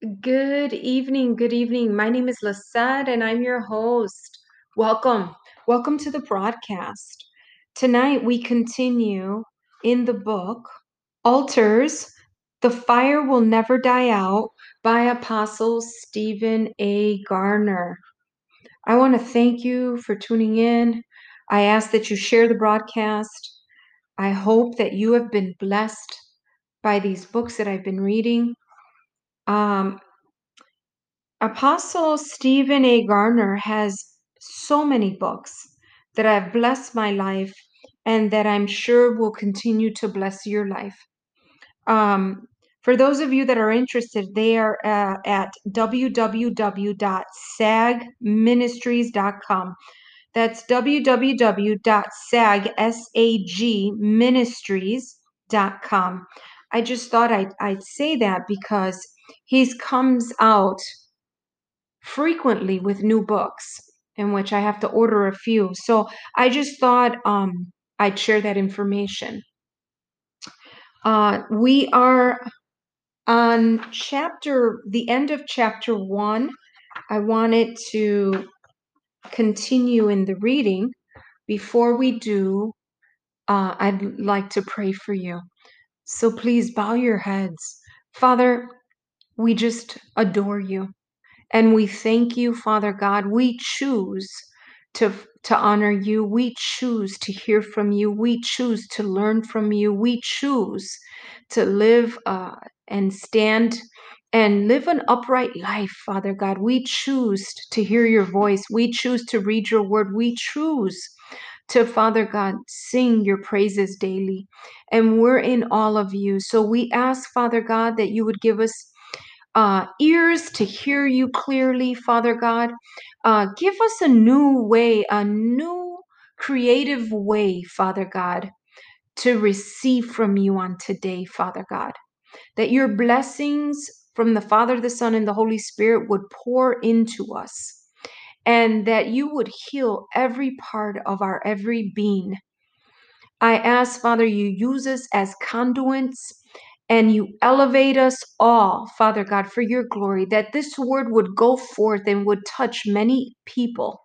Good evening. Good evening. My name is Lisette and I'm your host. Welcome. Welcome to the broadcast. Tonight we continue in the book Altars The Fire Will Never Die Out by Apostle Stephen A. Garner. I want to thank you for tuning in. I ask that you share the broadcast. I hope that you have been blessed by these books that I've been reading. Um, Apostle Stephen A. Garner has so many books that have blessed my life and that I'm sure will continue to bless your life. Um, for those of you that are interested, they are uh, at www.sagministries.com. That's www.sagministries.com. I just thought I'd, I'd say that because he comes out frequently with new books in which I have to order a few. So I just thought um, I'd share that information. Uh, we are on chapter, the end of chapter one. I wanted to continue in the reading. Before we do, uh, I'd like to pray for you. So please bow your heads. Father, we just adore you. And we thank you, Father God. We choose to, to honor you. We choose to hear from you. We choose to learn from you. We choose to live uh, and stand and live an upright life, Father God. We choose to hear your voice. We choose to read your word. We choose to, Father God, sing your praises daily. And we're in all of you. So we ask, Father God, that you would give us uh, ears to hear you clearly, Father God. Uh, give us a new way, a new creative way, Father God, to receive from you on today, Father God. That your blessings from the Father, the Son, and the Holy Spirit would pour into us. And that you would heal every part of our every being. I ask, Father, you use us as conduits and you elevate us all, Father God, for your glory, that this word would go forth and would touch many people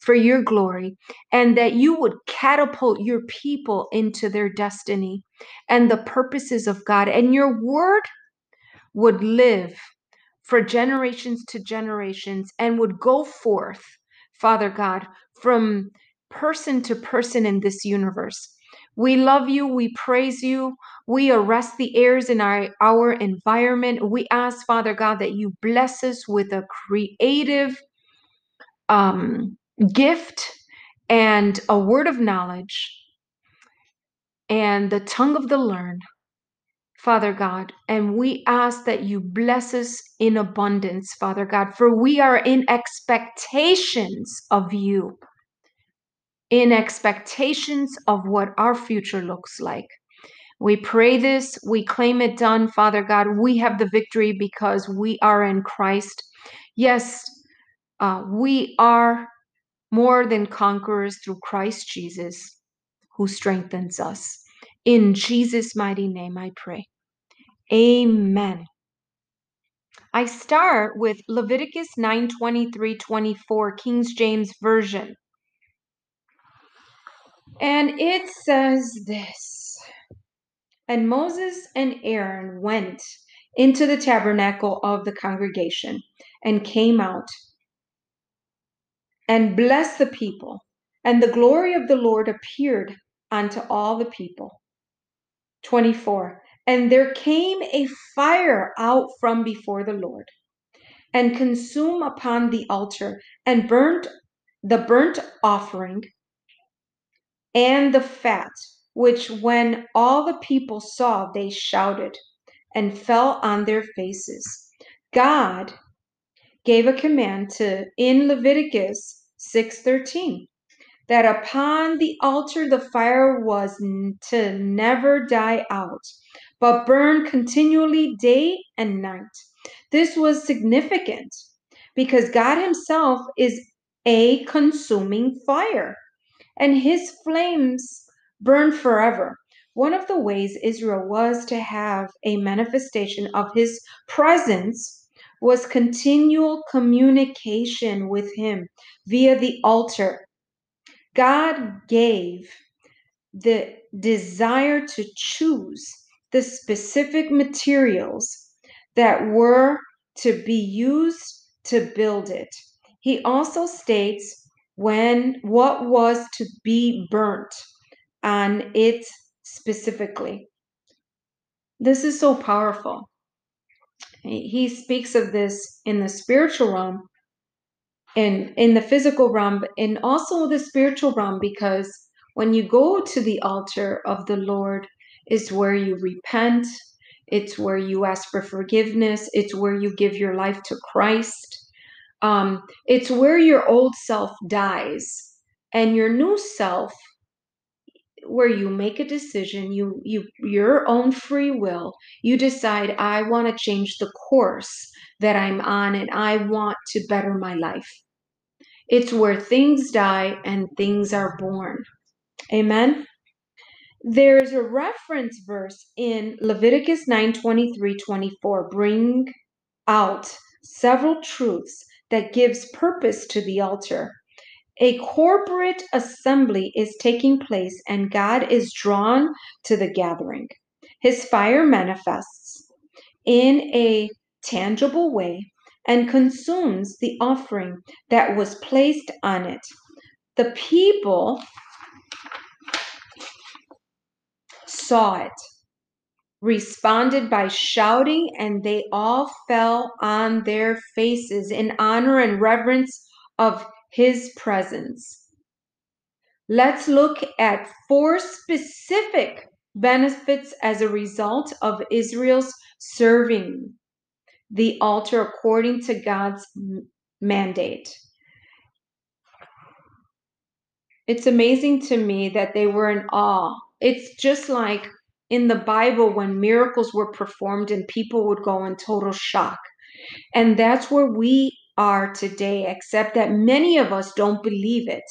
for your glory, and that you would catapult your people into their destiny and the purposes of God, and your word would live for generations to generations and would go forth, Father God, from person to person in this universe. We love you. We praise you. We arrest the airs in our, our environment. We ask, Father God, that you bless us with a creative um, gift and a word of knowledge and the tongue of the learned. Father God, and we ask that you bless us in abundance, Father God, for we are in expectations of you, in expectations of what our future looks like. We pray this, we claim it done, Father God. We have the victory because we are in Christ. Yes, uh, we are more than conquerors through Christ Jesus, who strengthens us. In Jesus' mighty name, I pray. Amen. I start with Leviticus 9 23 24, King James Version. And it says this And Moses and Aaron went into the tabernacle of the congregation and came out and blessed the people. And the glory of the Lord appeared unto all the people. 24. And there came a fire out from before the Lord and consumed upon the altar and burnt the burnt offering and the fat, which when all the people saw, they shouted and fell on their faces. God gave a command to in Leviticus 6:13 that upon the altar the fire was to never die out, but burn continually day and night. This was significant because God Himself is a consuming fire and His flames burn forever. One of the ways Israel was to have a manifestation of His presence was continual communication with him via the altar. God gave the desire to choose the specific materials that were to be used to build it. He also states when what was to be burnt and it specifically. This is so powerful. He speaks of this in the spiritual realm and in the physical realm and also the spiritual realm because when you go to the altar of the Lord is where you repent, it's where you ask for forgiveness, it's where you give your life to Christ. Um, it's where your old self dies and your new self where you make a decision you you your own free will you decide i want to change the course that i'm on and i want to better my life. It's where things die and things are born. Amen? There's a reference verse in leviticus 9 23 24 bring out several truths that gives purpose to the altar a corporate assembly is taking place and God is drawn to the gathering. His fire manifests in a tangible way and consumes the offering that was placed on it. The people saw it, responded by shouting, and they all fell on their faces in honor and reverence of his presence. Let's look at four specific benefits as a result of Israel's serving the altar according to God's mandate. It's amazing to me that they were in awe. It's just like in the Bible when miracles were performed and people would go in total shock. And that's where we are today, except that many of us don't believe it.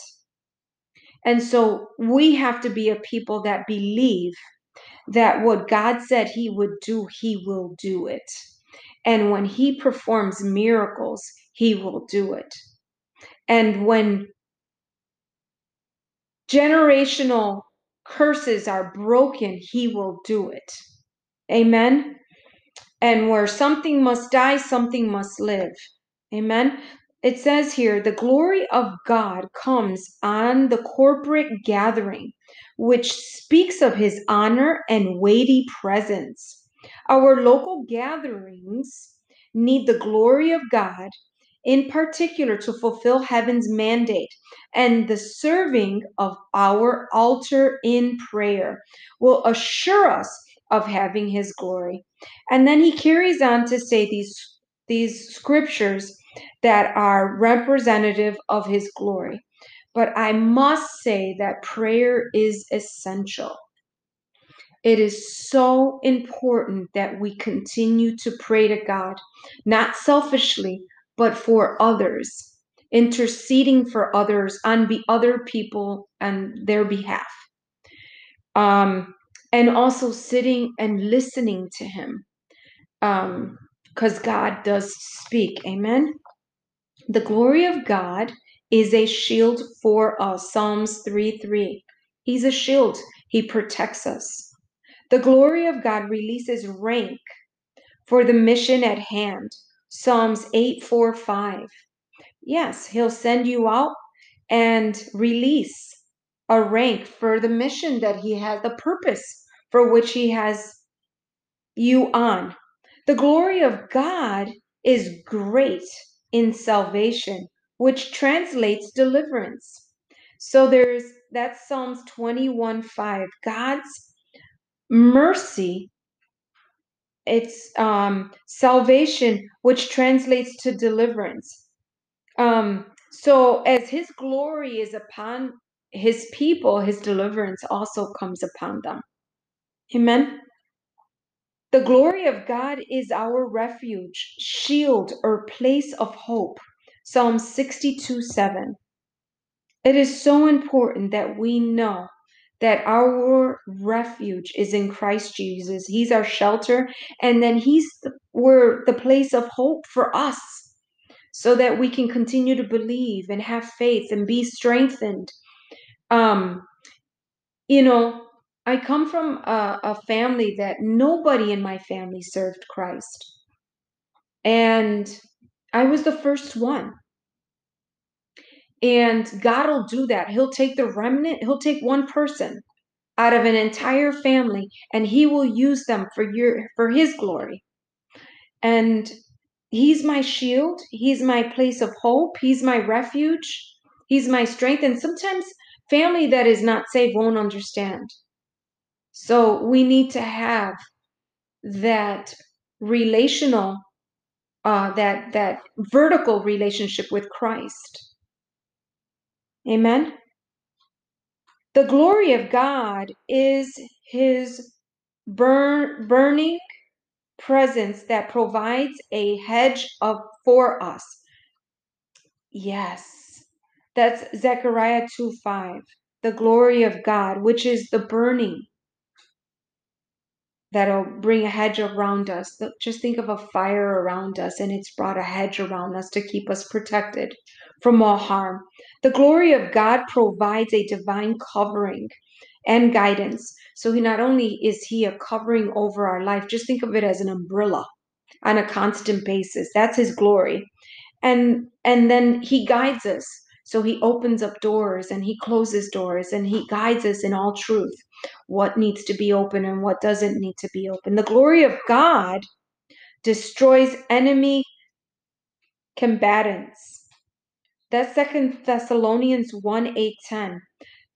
And so we have to be a people that believe that what God said He would do, He will do it. And when He performs miracles, He will do it. And when generational curses are broken, He will do it. Amen. And where something must die, something must live. Amen. It says here, the glory of God comes on the corporate gathering, which speaks of his honor and weighty presence. Our local gatherings need the glory of God in particular to fulfill heaven's mandate and the serving of our altar in prayer will assure us of having his glory and then he carries on to say these these scriptures that are representative of his glory. But I must say that prayer is essential. It is so important that we continue to pray to God, not selfishly, but for others, interceding for others on be other people and their behalf. Um, and also sitting and listening to Him, because um, God does speak. Amen. The glory of God is a shield for us. Psalms 3 3. He's a shield, He protects us. The glory of God releases rank for the mission at hand. Psalms 8 4 5. Yes, He'll send you out and release a rank for the mission that He has, the purpose for which He has you on. The glory of God is great in salvation, which translates deliverance. So there's that's Psalms 21 5. God's mercy, it's um, salvation, which translates to deliverance. Um, so as his glory is upon his people, his deliverance also comes upon them. Amen. The glory of God is our refuge, shield, or place of hope. Psalm 62 7. It is so important that we know that our refuge is in Christ Jesus. He's our shelter, and then He's the, we're the place of hope for us so that we can continue to believe and have faith and be strengthened. Um, you know, I come from a, a family that nobody in my family served Christ. And I was the first one. And God will do that. He'll take the remnant, He'll take one person out of an entire family and He will use them for your for His glory. And He's my shield, He's my place of hope, He's my refuge, He's my strength. And sometimes family that is not saved won't understand. So we need to have that relational, uh, that that vertical relationship with Christ. Amen. The glory of God is His burn, burning presence that provides a hedge of for us. Yes, that's Zechariah 2 5. The glory of God, which is the burning that'll bring a hedge around us. Just think of a fire around us, and it's brought a hedge around us to keep us protected from all harm. The glory of God provides a divine covering and guidance. So he not only is he a covering over our life, just think of it as an umbrella on a constant basis. That's his glory. And and then he guides us. So he opens up doors and he closes doors and he guides us in all truth what needs to be open and what doesn't need to be open. The glory of God destroys enemy combatants. That's Second Thessalonians 1 8 10.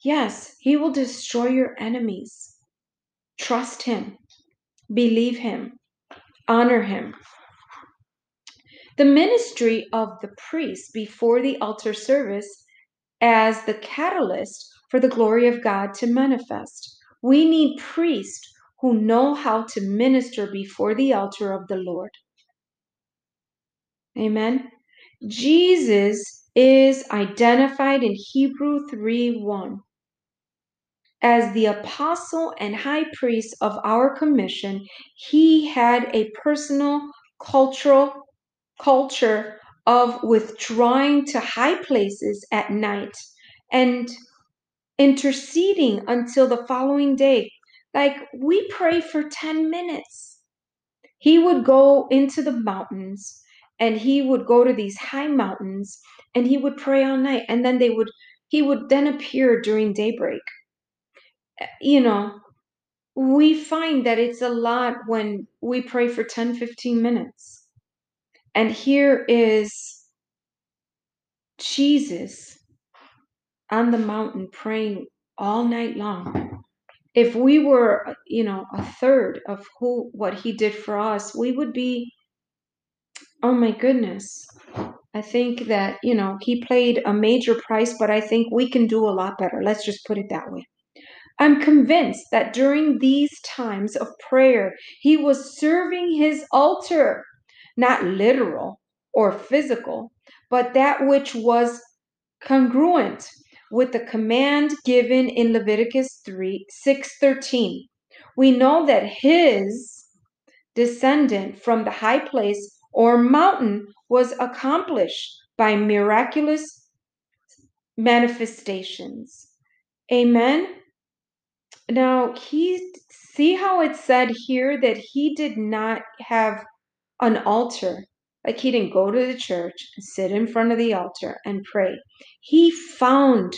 Yes, he will destroy your enemies. Trust him, believe him, honor him. The ministry of the priest before the altar service as the catalyst for the glory of God to manifest. We need priests who know how to minister before the altar of the Lord. Amen. Jesus is identified in Hebrew 3 1 as the apostle and high priest of our commission. He had a personal cultural culture of withdrawing to high places at night and interceding until the following day. Like we pray for 10 minutes. He would go into the mountains and he would go to these high mountains and he would pray all night and then they would he would then appear during daybreak you know we find that it's a lot when we pray for 10 15 minutes and here is jesus on the mountain praying all night long. If we were you know a third of who what he did for us we would be oh my goodness. I think that you know he played a major price but i think we can do a lot better. Let's just put it that way. I'm convinced that during these times of prayer he was serving his altar not literal or physical but that which was congruent with the command given in Leviticus 3 6:13. We know that his descendant from the high place or mountain was accomplished by miraculous manifestations. Amen. Now, he see how it said here that he did not have an altar like he didn't go to the church and sit in front of the altar and pray. He found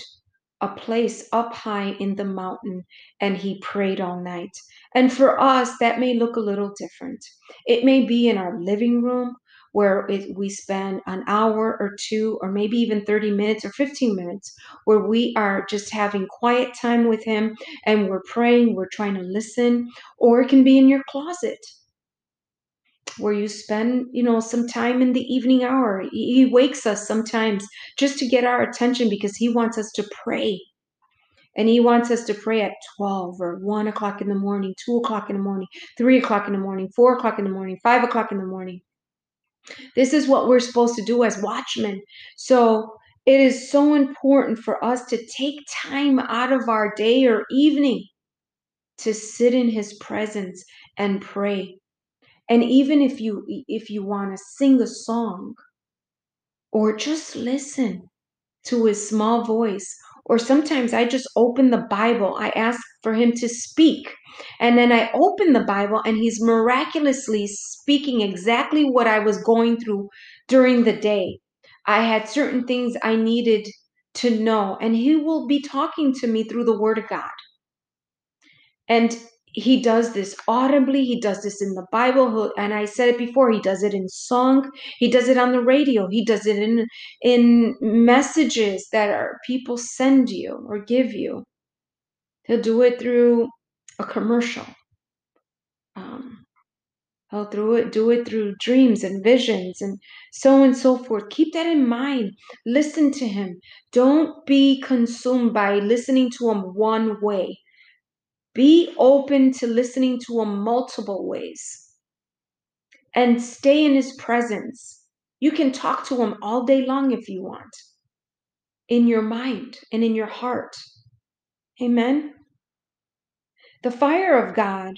a place up high in the mountain and he prayed all night. And for us, that may look a little different. It may be in our living room where it, we spend an hour or two, or maybe even 30 minutes or 15 minutes, where we are just having quiet time with Him and we're praying, we're trying to listen, or it can be in your closet where you spend, you know, some time in the evening hour. He wakes us sometimes just to get our attention because he wants us to pray. And he wants us to pray at 12 or 1 o'clock in the morning, 2 o'clock in the morning, 3 o'clock in the morning, 4 o'clock in the morning, 5 o'clock in the morning. This is what we're supposed to do as watchmen. So it is so important for us to take time out of our day or evening to sit in his presence and pray And even if you if you want to sing a song or just listen to his small voice or sometimes I just open the Bible. I ask for him to speak. And then I open the Bible and he's miraculously speaking exactly what I was going through during the day. I had certain things I needed to know and he will be talking to me through the word of God. And he does this audibly he does this in the bible and i said it before he does it in song he does it on the radio he does it in in messages that are people send you or give you. He'll do it through a commercial. Um, he'll do it do it through dreams and visions and so on and so forth. Keep that in mind. Listen to him. Don't be consumed by listening to him one way be open to listening to him multiple ways and stay in his presence. You can talk to him all day long if you want, in your mind and in your heart. Amen. The fire of God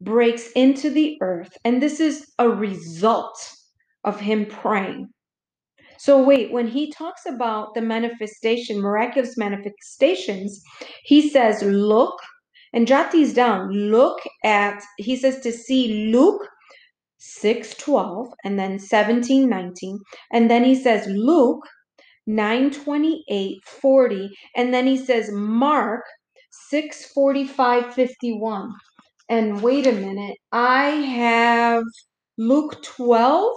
breaks into the earth, and this is a result of him praying. So, wait, when he talks about the manifestation, miraculous manifestations, he says, Look, and jot these down. Look at, he says to see Luke 6 12 and then 17 19 and then he says luke 9 28 40 and then he says mark 6 45 51 and wait a minute. I have luke 12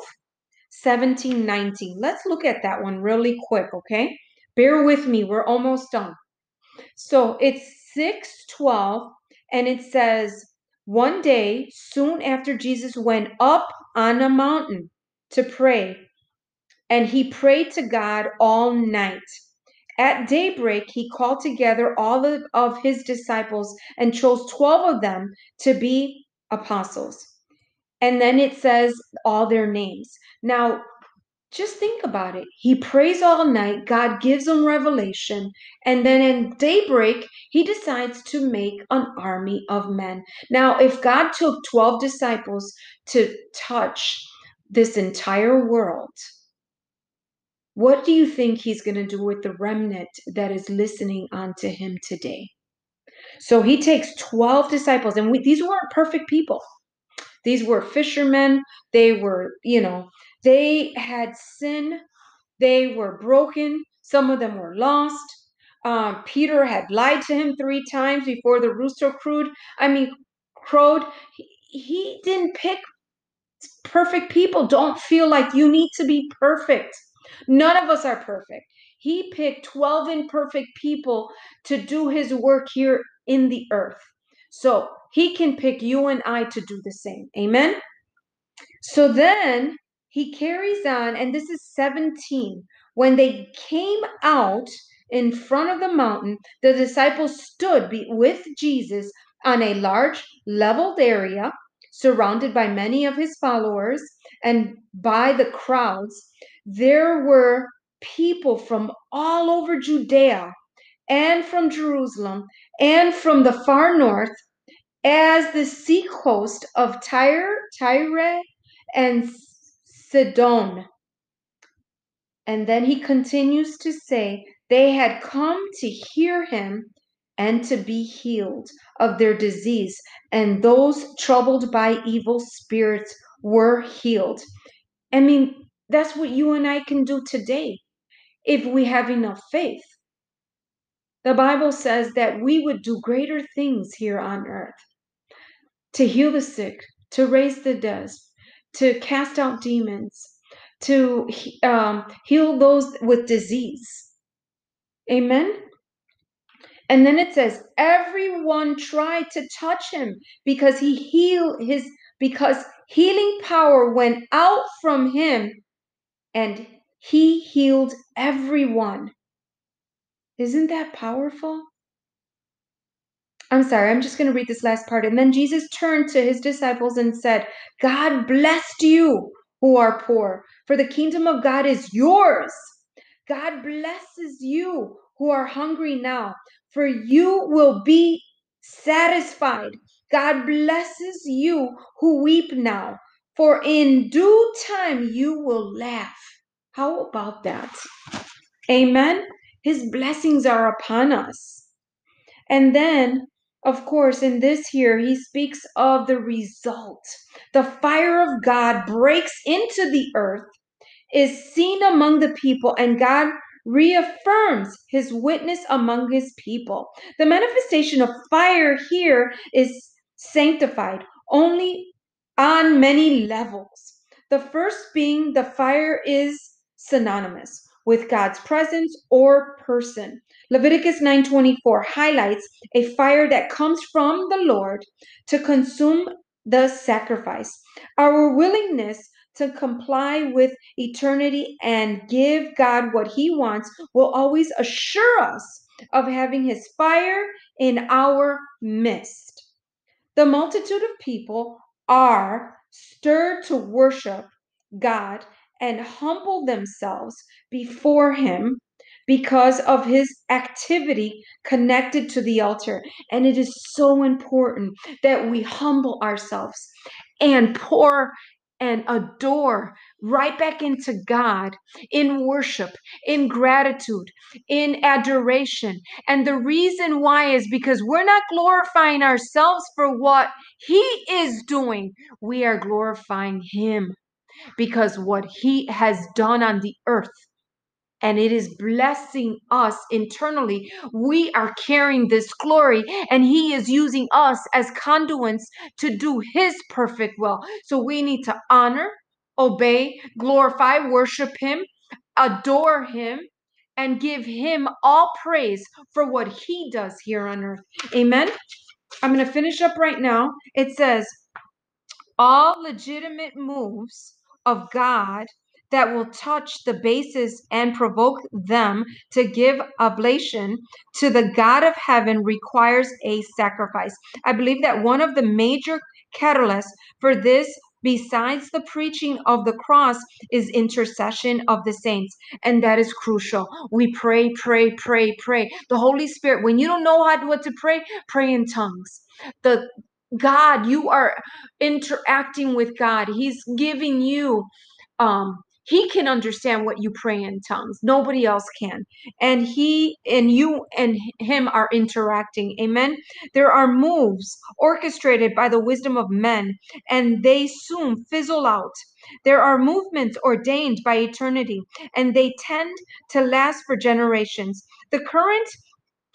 17 19 let's look at that one really quick okay? Bear with me. We're almost done. So it's 6 12 and it says one day, soon after Jesus went up on a mountain to pray, and he prayed to God all night. At daybreak, he called together all of, his disciples and chose 12 of them to be apostles. And then it says all their names. Now, just think about it. He prays all night, God gives him revelation, and then in daybreak, he decides to make an army of men. Now, if God took 12 disciples to touch this entire world, what do you think he's going to do with the remnant that is listening unto him today? So he takes 12 disciples, and we, these weren't perfect people. These were fishermen. They were, you know, they had sin. They were broken. Some of them were lost. Um, Peter had lied to him three times before the rooster crowed. I mean, crowed. He, he didn't pick perfect people. Don't feel like you need to be perfect. None of us are perfect. He picked 12 imperfect people to do his work here in the earth. So he can pick you and I to do the same. Amen. So then he carries on, and this is 17. When they came out in front of the mountain, the disciples stood with Jesus on a large leveled area, surrounded by many of his followers and by the crowds. There were people from all over Judea and from Jerusalem and from the far north, as the seacoast of Tyre, Tyre and Sidon. And then he continues to say, they had come to hear him and to be healed of their disease, and those troubled by evil spirits were healed. I mean, that's what you and I can do today if we have enough faith. The Bible says that we would do greater things here on earth to heal the sick, to raise the dead, to cast out demons, to um, heal those with disease. Amen. And then it says, everyone tried to touch him because he healed his, because healing power went out from him and he healed everyone. Isn't that powerful? I'm sorry, I'm just going to read this last part. And then Jesus turned to his disciples and said, God blessed you who are poor, for the kingdom of God is yours. God blesses you who are hungry now, for you will be satisfied. God blesses you who weep now, For in due time you will laugh. How about that? Amen. His blessings are upon us. And then, of course, in this here, he speaks of the result. The fire of God breaks into the earth, is seen among the people, and God reaffirms his witness among his people. The manifestation of fire here is sanctified only on many levels. The first being the fire is synonymous with God's presence or person. Leviticus 9:24 highlights a fire that comes from the Lord to consume the sacrifice. Our willingness to comply with eternity and give God what he wants will always assure us of having his fire in our midst. The multitude of people are stirred to worship God and humble themselves before him because of his activity connected to the altar. And it is so important that we humble ourselves and pour and adore right back into God in worship, in gratitude, in adoration. And the reason why is because we're not glorifying ourselves for what He is doing, we are glorifying Him because what He has done on the earth and it is blessing us internally. We are carrying this glory, and He is using us as conduits to do His perfect will. So we need to honor, obey, glorify, worship Him, adore Him, and give Him all praise for what He does here on earth. Amen. I'm going to finish up right now. It says, all legitimate moves of God that will touch the bases and provoke them to give oblation to the God of heaven requires a sacrifice. I believe that one of the major catalysts for this besides the preaching of the cross is intercession of the saints and that is crucial. We pray pray pray pray. The holy spirit when you don't know how to, what to pray pray in tongues. The God, you are interacting with God. He's giving you um he can understand what you pray in tongues. Nobody else can. And he and you and him are interacting. Amen. There are moves orchestrated by the wisdom of men and they soon fizzle out. There are movements ordained by eternity and they tend to last for generations. The current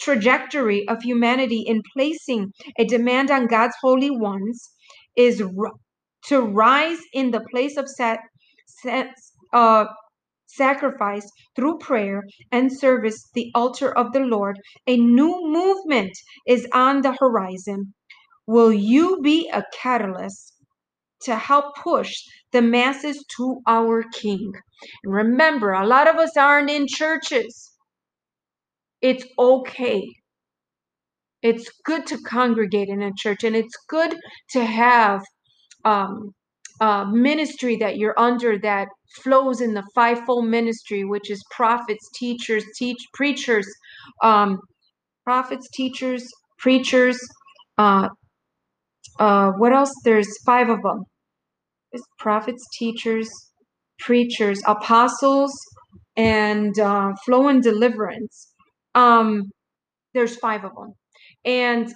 trajectory of humanity in placing a demand on God's holy ones is r- to rise in the place of sat, sat, uh, sacrifice through prayer and service, the altar of the Lord. A new movement is on the horizon. Will you be a catalyst to help push the masses to our King? And remember, a lot of us aren't in churches. It's okay. It's good to congregate in a church and it's good to have um, a ministry that you're under that flows in the fivefold ministry which is prophets teachers teach preachers um, prophets teachers preachers uh, uh, what else? There's five of them it's prophets teachers preachers apostles and uh, flow and deliverance um, there's five of them and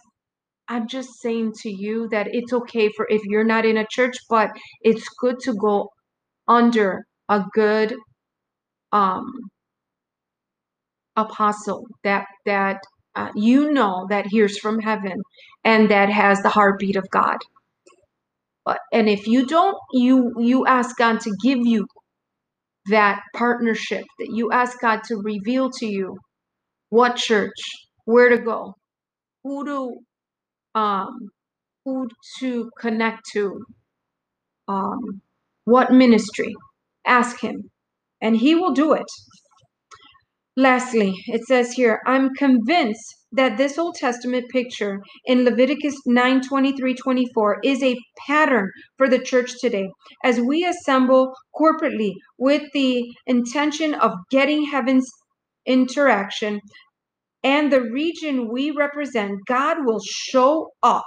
I'm just saying to you that it's okay for if you're not in a church, but it's good to go under a good um apostle that that uh, you know that hears from heaven and that has the heartbeat of God. But and if you don't, you you ask God to give you that partnership that you ask God to reveal to you what church, where to go, who to um who to connect to, um, what ministry? Ask him, and he will do it. Lastly, it says here, I'm convinced that this Old Testament picture in Leviticus 9 23 24 is a pattern for the church today. As we assemble corporately with the intention of getting heaven's interaction and the region we represent, God will show up.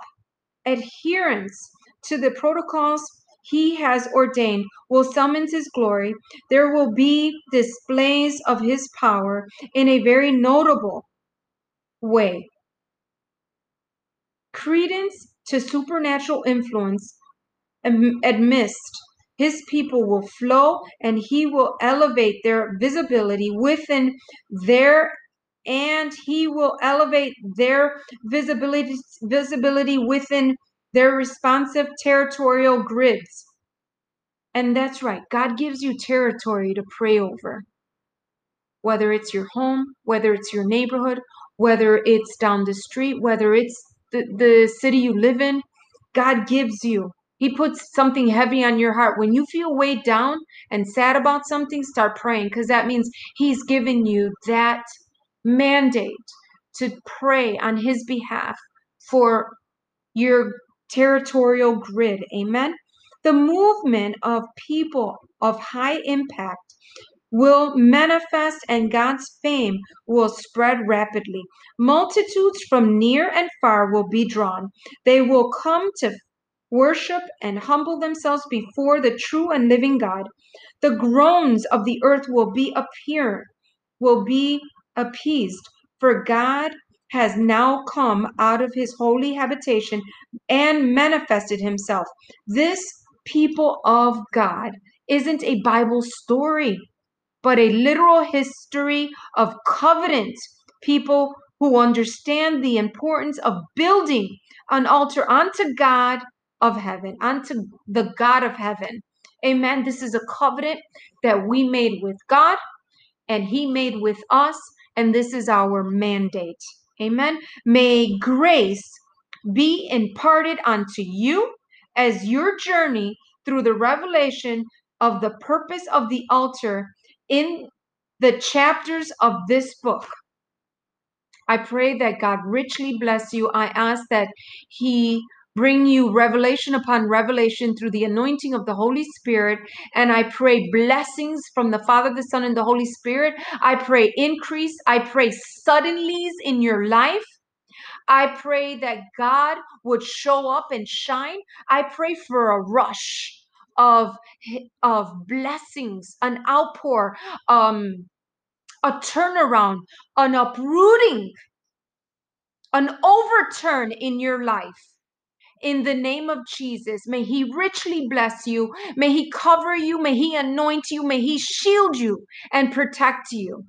Adherence to the protocols he has ordained will summons his glory. There will be displays of his power in a very notable way. Credence to supernatural influence amidst his people will flow and he will elevate their visibility within their and he will elevate their visibility visibility within their responsive territorial grids. And that's right god gives you territory to pray over. Whether it's your home whether it's your neighborhood whether it's down the street whether it's the, the city you live in god gives you. He puts something heavy on your heart. When you feel weighed down and sad about something, start praying because that means He's given you that mandate to pray on His behalf for your territorial grid. Amen. The movement of people of high impact will manifest and God's fame will spread rapidly. Multitudes from near and far will be drawn. They will come to worship and humble themselves before the true and living God. The groans of the earth will be appear, will be appeased, for God has now come out of his holy habitation and manifested himself. This people of God isn't a Bible story, but a literal history of covenant people who understand the importance of building an altar unto God of heaven, unto the God of heaven. Amen. This is a covenant that we made with God and He made with us, and this is our mandate. Amen. May grace be imparted unto you as your journey through the revelation of the purpose of the altar in the chapters of this book. I pray that God richly bless you. I ask that He bring you revelation upon revelation through the anointing of the Holy Spirit. And I pray blessings from the Father, the Son, and the Holy Spirit. I pray increase. I pray suddenlies in your life. I pray that God would show up and shine. I pray for a rush of of blessings, an outpour, um, a turnaround, an uprooting, an overturn in your life in the name of Jesus. May He richly bless you. May He cover you. May He anoint you. May He shield you and protect you.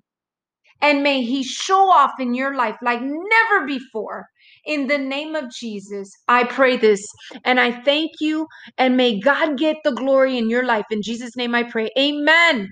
And may He show off in your life like never before. In the name of Jesus, I pray this and I thank you. And may God get the glory in your life. In Jesus' name I pray. Amen.